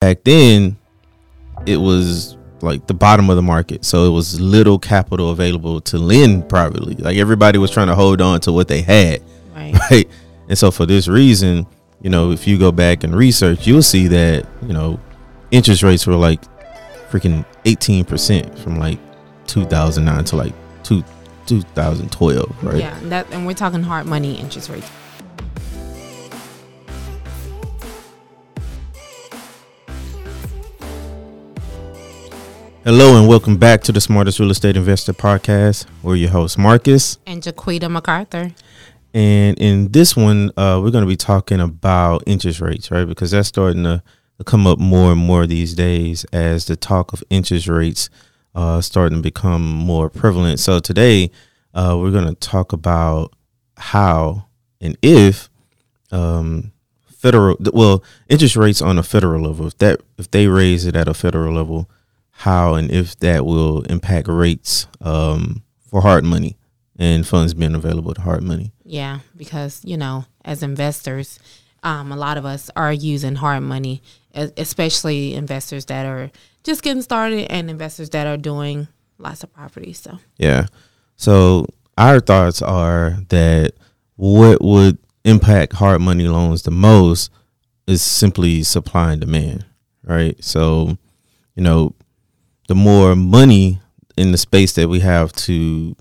back then it was like the bottom of the market. So it was little capital available to lend privately. Like everybody was trying to hold on to what they had. Right. right? And so for this reason you know if you go back and research you'll see that you know interest rates were like freaking 18% from like 2009 to like two, 2012 right? Yeah, that and we're talking hard money interest rates. Hello and welcome back to the smartest real estate investor podcast we're your host marcus And Jaquita MacArthur. And in this one, uh, we're going to be talking about interest rates, right? Because that's starting to, to come up more and more these days as the talk of interest rates uh, starting to become more prevalent. So today, uh, we're going to talk about how and if um, federal, well, interest rates on a federal level, if that if they raise it at a federal level, how and if that will impact rates um, for hard money and funds being available to hard money. Yeah, because you know, as investors, um, a lot of us are using hard money, especially investors that are just getting started and investors that are doing lots of properties. So Yeah. So our thoughts are that what would impact hard money loans the most is simply supply and demand, right? So, you know, the more money in the space that we have to, you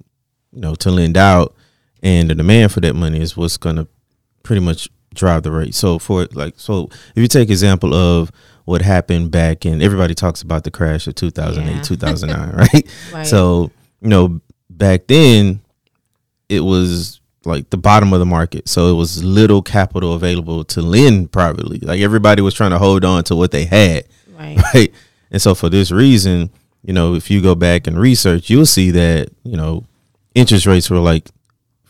know, to lend out and the demand for that money is what's going to pretty much drive the rate. So for like so if you take example of what happened back in everybody talks about the crash of 2008, Yeah. 2009, right? Right. So, you know, back then it was like the bottom of the market. So it was little capital available to lend privately. Like everybody was trying to hold on to what they had, right, right? And so for this reason, you know, if you go back and research, you'll see that, you know, interest rates were like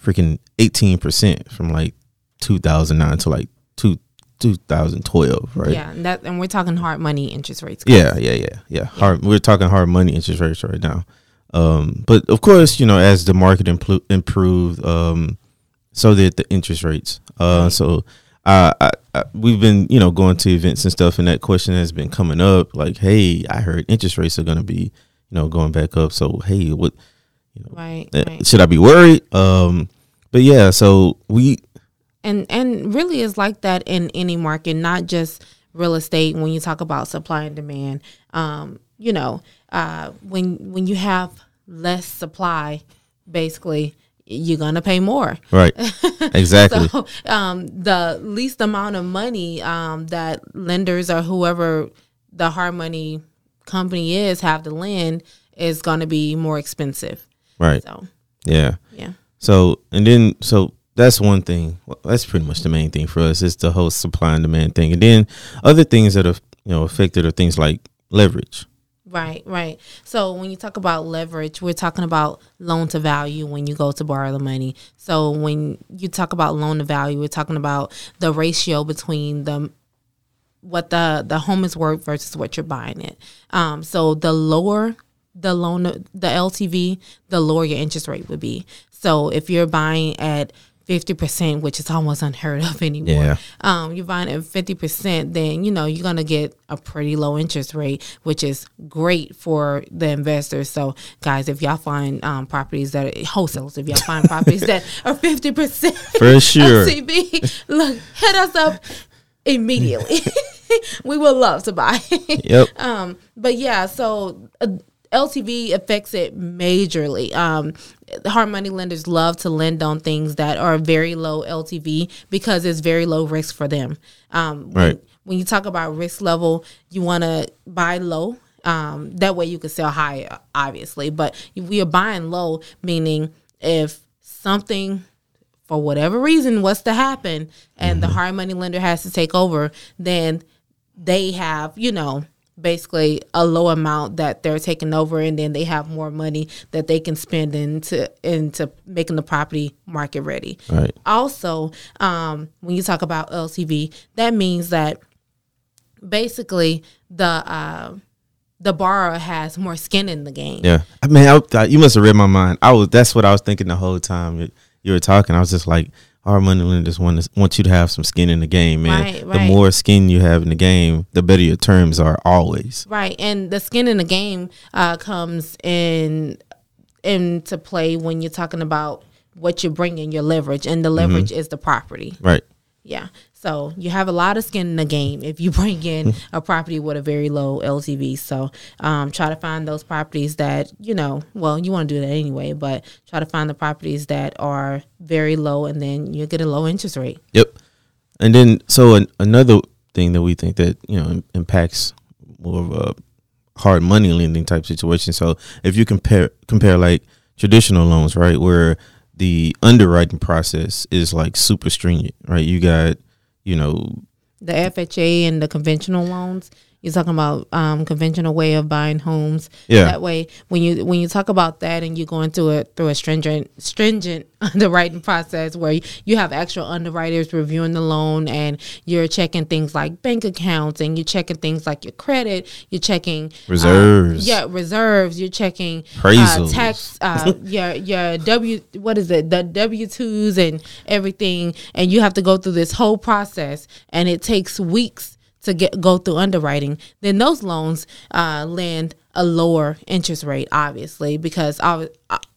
freaking 18% from like 2009 to like two, 2012, right? yeah, and that and we're talking hard money interest rates. Yeah, yeah, yeah, yeah. Hard. We're talking hard money interest rates right now. Um, but of course, you know, as the market impl- improved, um, so did the interest rates. Uh, so uh, I, I, we've been, you know, going to events and stuff, and that question has been coming up. Like, hey, I heard interest rates are going to be, you know, going back up. So, hey, what, you know, Right, uh, right. should I be worried? Um, but yeah, so we, and and really is like that in any market not just real estate when you talk about supply and demand um you know uh when when you have less supply basically you're gonna pay more right, exactly, so um the least amount of money um that lenders or whoever the hard money company is have to lend is gonna be more expensive right, so yeah. yeah So and then so that's one thing. Well, that's pretty much the main thing for us is the whole supply and demand thing. And then other things that have you know affected are things like leverage. Right, right. So when you talk about leverage, we're talking about loan to value when you go to borrow the money. So when you talk about loan to value, we're talking about the ratio between the what the the home is worth versus what you're buying it. Um, so the lower the loan, the LTV, the lower your interest rate would be. So if you're buying at 50%, which is almost unheard of anymore. Yeah. Um, you're buying at 50%, then, you know, you're going to get a pretty low interest rate, which is great for the investors. So, guys, if y'all find um, properties that are wholesales, if y'all find properties that are 50% For sure. LTV, look, hit us up immediately. we would love to buy. Yep. Um, but yeah, so uh, LTV affects it majorly. Um, hard money lenders love to lend on things that are very low LTV because it's very low risk for them. Um, Right. when you talk about risk level, you want to buy low. Um, that way you can sell high, obviously. But we are buying low, meaning if something for whatever reason was to happen and the hard money lender has to take over, then they have, you know, basically a low amount that they're taking over and then they have more money that they can spend into into making the property market ready. Right. Also, um, when you talk about LTV, that means that basically the uh, the borrower has more skin in the game. Yeah. I mean, I, I- you must have read my mind. I was. That's what I was thinking the whole time you, you were talking. I was just like, our money lenders want to, want you to have some skin in the game, man. Right, The right. more skin you have in the game, the better your terms are always. Right, and the skin in the game uh, comes in into play when you're talking about what you're bringing your leverage, and the leverage is the property. Right. Yeah, so you have a lot of skin in the game if you bring in a property with a very low LTV. So um, try to find those properties that you know. Well, you want to do that anyway, but try to find the properties that are very low, and then you get a low interest rate. Yep. And then, so an, another thing that we think that you know impacts more of a hard money lending type situation. So if you compare compare like traditional loans, right, where the underwriting process is like super stringent, right? You got, you know, the FHA and the conventional loans. You're talking about um, conventional way of buying homes. Yeah. That way, when you when you talk about that and you're going through it through a stringent stringent underwriting process where you, you have actual underwriters reviewing the loan and you're checking things like bank accounts and you're checking things like your credit. You're checking uh, Reserves. yeah, reserves. You're checking uh, tax. Uh, your your W what is it? The W twos and everything, and you have to go through this whole process, and it takes weeks to get go through underwriting. Then those loans uh, lend a lower interest rate, obviously, because uh,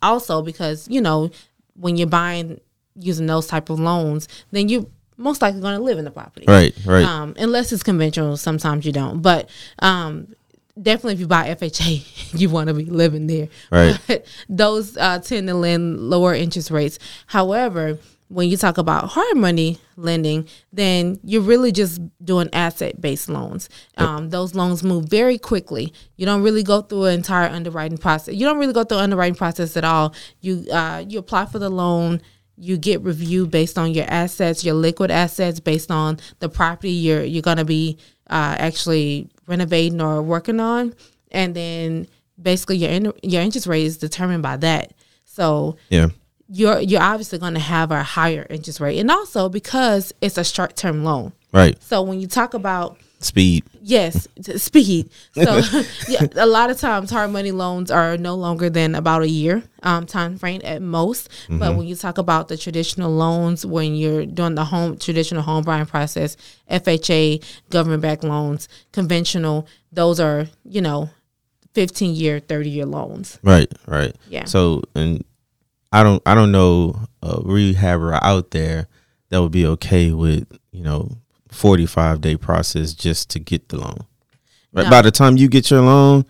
also because you know when you're buying using those type of loans, then you most likely going to live in the property right, right, um, unless it's conventional. Sometimes you don't, but um, definitely if you buy FHA, you want to be living there. Right. But those uh, tend to lend lower interest rates. However, when you talk about hard money lending, then you're really just doing asset based loans. Um, those loans move very quickly. You don't really go through an entire underwriting process. You don't really go through an underwriting process at all. You uh, you apply for the loan you get reviewed based on your assets, your liquid assets, based on the property you're you're gonna be uh, actually renovating or working on, and then basically your in, your interest rate is determined by that. So yeah, you're you're obviously going to have a higher interest rate, and also because it's a short term loan. right. So when you talk about Speed. Yes, speed. So yeah, a lot of times hard money loans are no longer than about a year um, time frame at most. But when you talk about the traditional loans, when you're doing the home traditional home buying process, FHA, government backed loans, conventional, those are you know, fifteen year, thirty year loans. Right, right. Yeah. So, and I don't, I don't know a rehabber out there that would be okay with you know forty five day process just to get the loan. No. By the time you get your loan,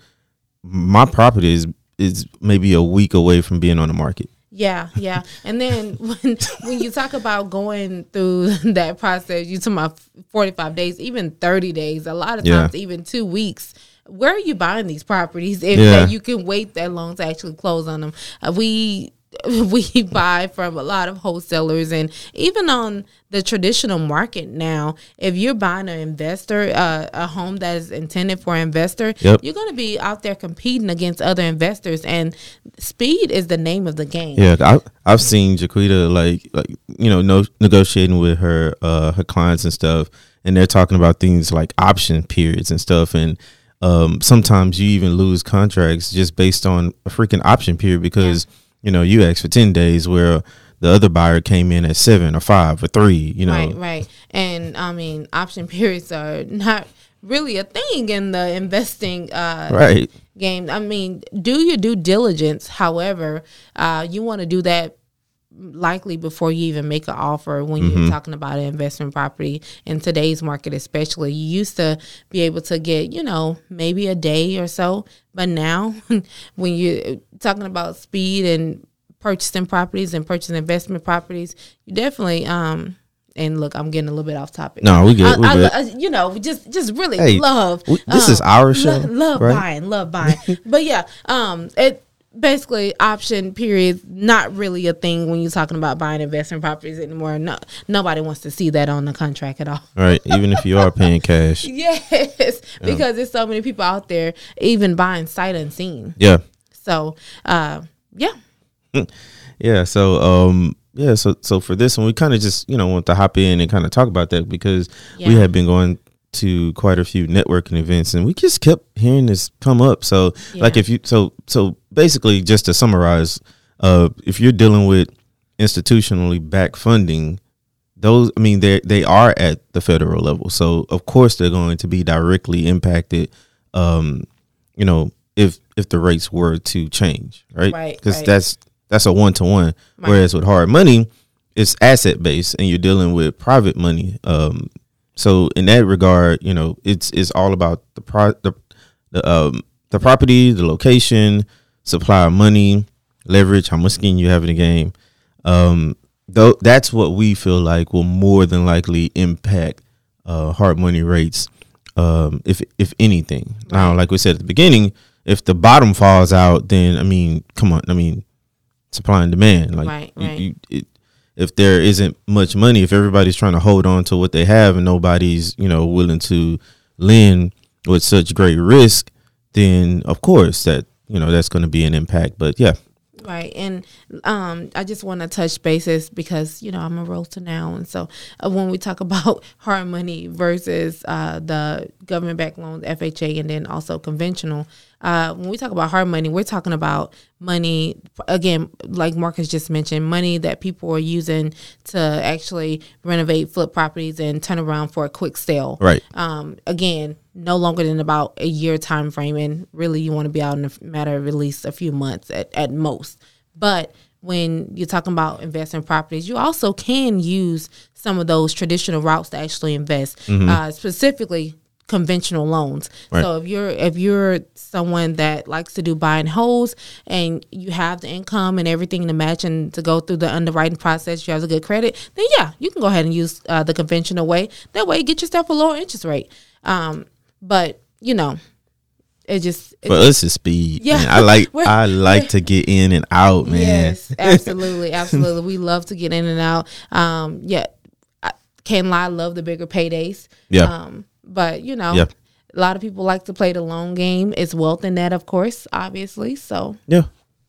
my property is is maybe a week away from being on the market. Yeah, yeah. And then when when you talk about going through that process, you talk about forty five days, even thirty days, a lot of Yeah. times even two weeks. Where are you buying these properties if Yeah. you can wait that long to actually close on them? Uh, we we buy from a lot of wholesalers and even on the traditional market now if you're buying an investor uh, a home that is intended for an investor Yep. you're going to be out there competing against other investors and speed is the name of the game Yeah, I, I've seen Jaquita like like you know no, negotiating with her uh her clients and stuff, and they're talking about things like option periods and stuff, and um sometimes you even lose contracts just based on a freaking option period because you know you asked for ten days where the other buyer came in at seven or five or three, you know. Right, right. And I mean, option periods are not really a thing in the investing uh, Right. game. I mean, do your due diligence. However, uh, you want to do that likely before you even make an offer when Mm-hmm. you're talking about an investment property in today's market especially you used to be able to get you know maybe a day or so but now when you're talking about speed and purchasing properties and purchasing investment properties you definitely um and look i'm getting a little bit off topic No, we good. We I, good. I- you know just just really Hey, love we- this um, is our show, lo- love right? buying love buying but yeah um it basically option periods not really a thing when you're talking about buying investment properties anymore no nobody wants to see that on the contract at all Right. Even if you are paying cash. yes because there's so many people out there even buying sight unseen Yeah. so uh yeah Yeah, so um yeah, so so for this one we kind of just, you know, want to hop in and kind of talk about that because we have been going to quite a few networking events and we just kept hearing this come up. So like if you so so basically just to summarize, uh if you're dealing with institutionally backed funding, those I mean they they are at the federal level, so of course they're going to be directly impacted. Um, you know, if if the rates were to change, right? Right, Because right. that's that's a one to one. Whereas with hard money, it's asset based, and you're dealing with private money. Um, so in that regard, you know, it's it's all about the pro the the um the property, the location, supply of money, leverage, how much skin you have in the game. Um, though that's what we feel like will more than likely impact uh hard money rates. Um, if if anything, now like we said at the beginning, if the bottom falls out, then I mean, come on, I mean, supply and demand, like Right, you- right. you- it, if there isn't much money, if everybody's trying to hold on to what they have and nobody's you know willing to lend with such great risk, then of course that you know that's going to be an impact. But yeah, Right, and um, I just want to touch bases because you know I'm a realtor now, and so uh, when we talk about hard money versus uh, the government-backed loans, FHA, and then also conventional, uh, when we talk about hard money, we're talking about money again, like Marcus just mentioned, money that people are using to actually renovate, flip properties, and turn around for a quick sale. right, Um, again, no longer than about a year time frame, and really you want to be out in a matter of at least a few months at, at most. But when you're talking about investing properties, you also can use some of those traditional routes to actually invest, uh, specifically conventional loans. Right. So if you're if you're someone that likes to do buy and holds and you have the income and everything to match and to go through the underwriting process, you have a good credit, then yeah, you can go ahead and use uh, the conventional way. That way, get yourself a lower interest rate. Um, but you know, it just it for us it's speed. Yeah. man. I like I like to get in and out, man. Yes, absolutely, absolutely. we love to get in and out. Um, yeah, I can't lie, I love the bigger paydays. Yeah. Um, but you know, Yeah. a lot of people like to play the long game. It's wealth in that, of course, obviously. So Yeah,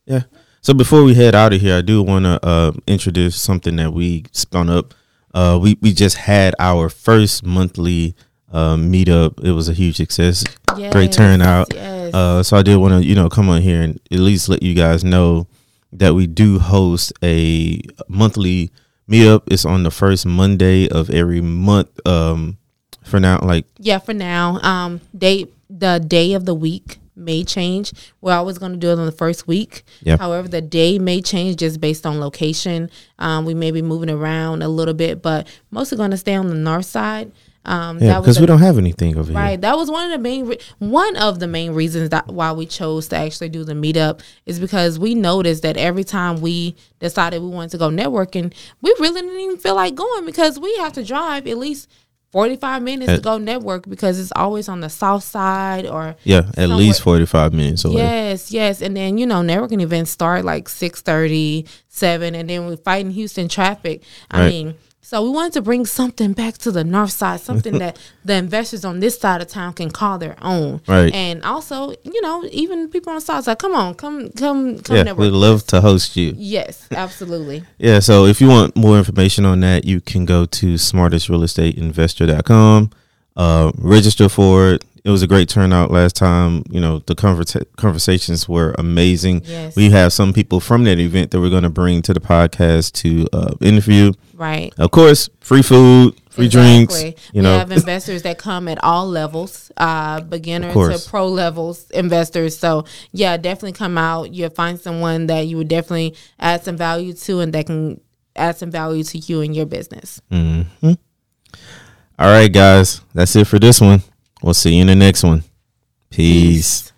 yeah. So before we head out of here, I do want to uh, introduce something that we spun up. Uh, we we just had our first monthly uh, meetup. It was a huge success. Great turnout. yes. Uh, so I did want to you know come on here and at least let you guys know that we do host a monthly meetup. It's on the first Monday of every month. Um, for now, like yeah, for now, um, day the day of the week may change. We're always going to do it on the first week. Yeah. However, the day may change just based on location. Um, we may be moving around a little bit, but mostly going to stay on the north side. Um, yeah, that was because we don't have anything over here. Right. That was one of the main re- one of the main reasons that why we chose to actually do the meetup is because we noticed that every time we decided we wanted to go networking, we really didn't even feel like going because we have to drive at least 45 minutes Uh, to go network because it's always on the south side or Yeah, at Somewhere- least forty five minutes away. Yes, yes. And then, you know, networking events start like 6 7, and then we fight in Houston traffic. I Right. mean, so we wanted to bring something back to the north side, something that the investors on this side of town can call their own. Right. And also, you know, even people on the south side, come on, come, come, come Yeah, we'd love to host you. Yes, absolutely. Yeah, so if you want more information on that, you can go to smartestrealestateinvestor.com, uh, register for it. It was a great turnout last time. You know, the conversa- conversations were amazing. Yes. We have some people from that event that we're going to bring to the podcast to uh, interview. Right. Of course, free food, free drinks. Exactly. You we know, have investors that come at all levels, uh, beginner to pro levels investors. So yeah, definitely come out. You'll find someone that you would definitely add some value to, and that can add some value to you and your business. Mm-hmm. All right, guys, that's it for this one. We'll see you in the next one. Peace. When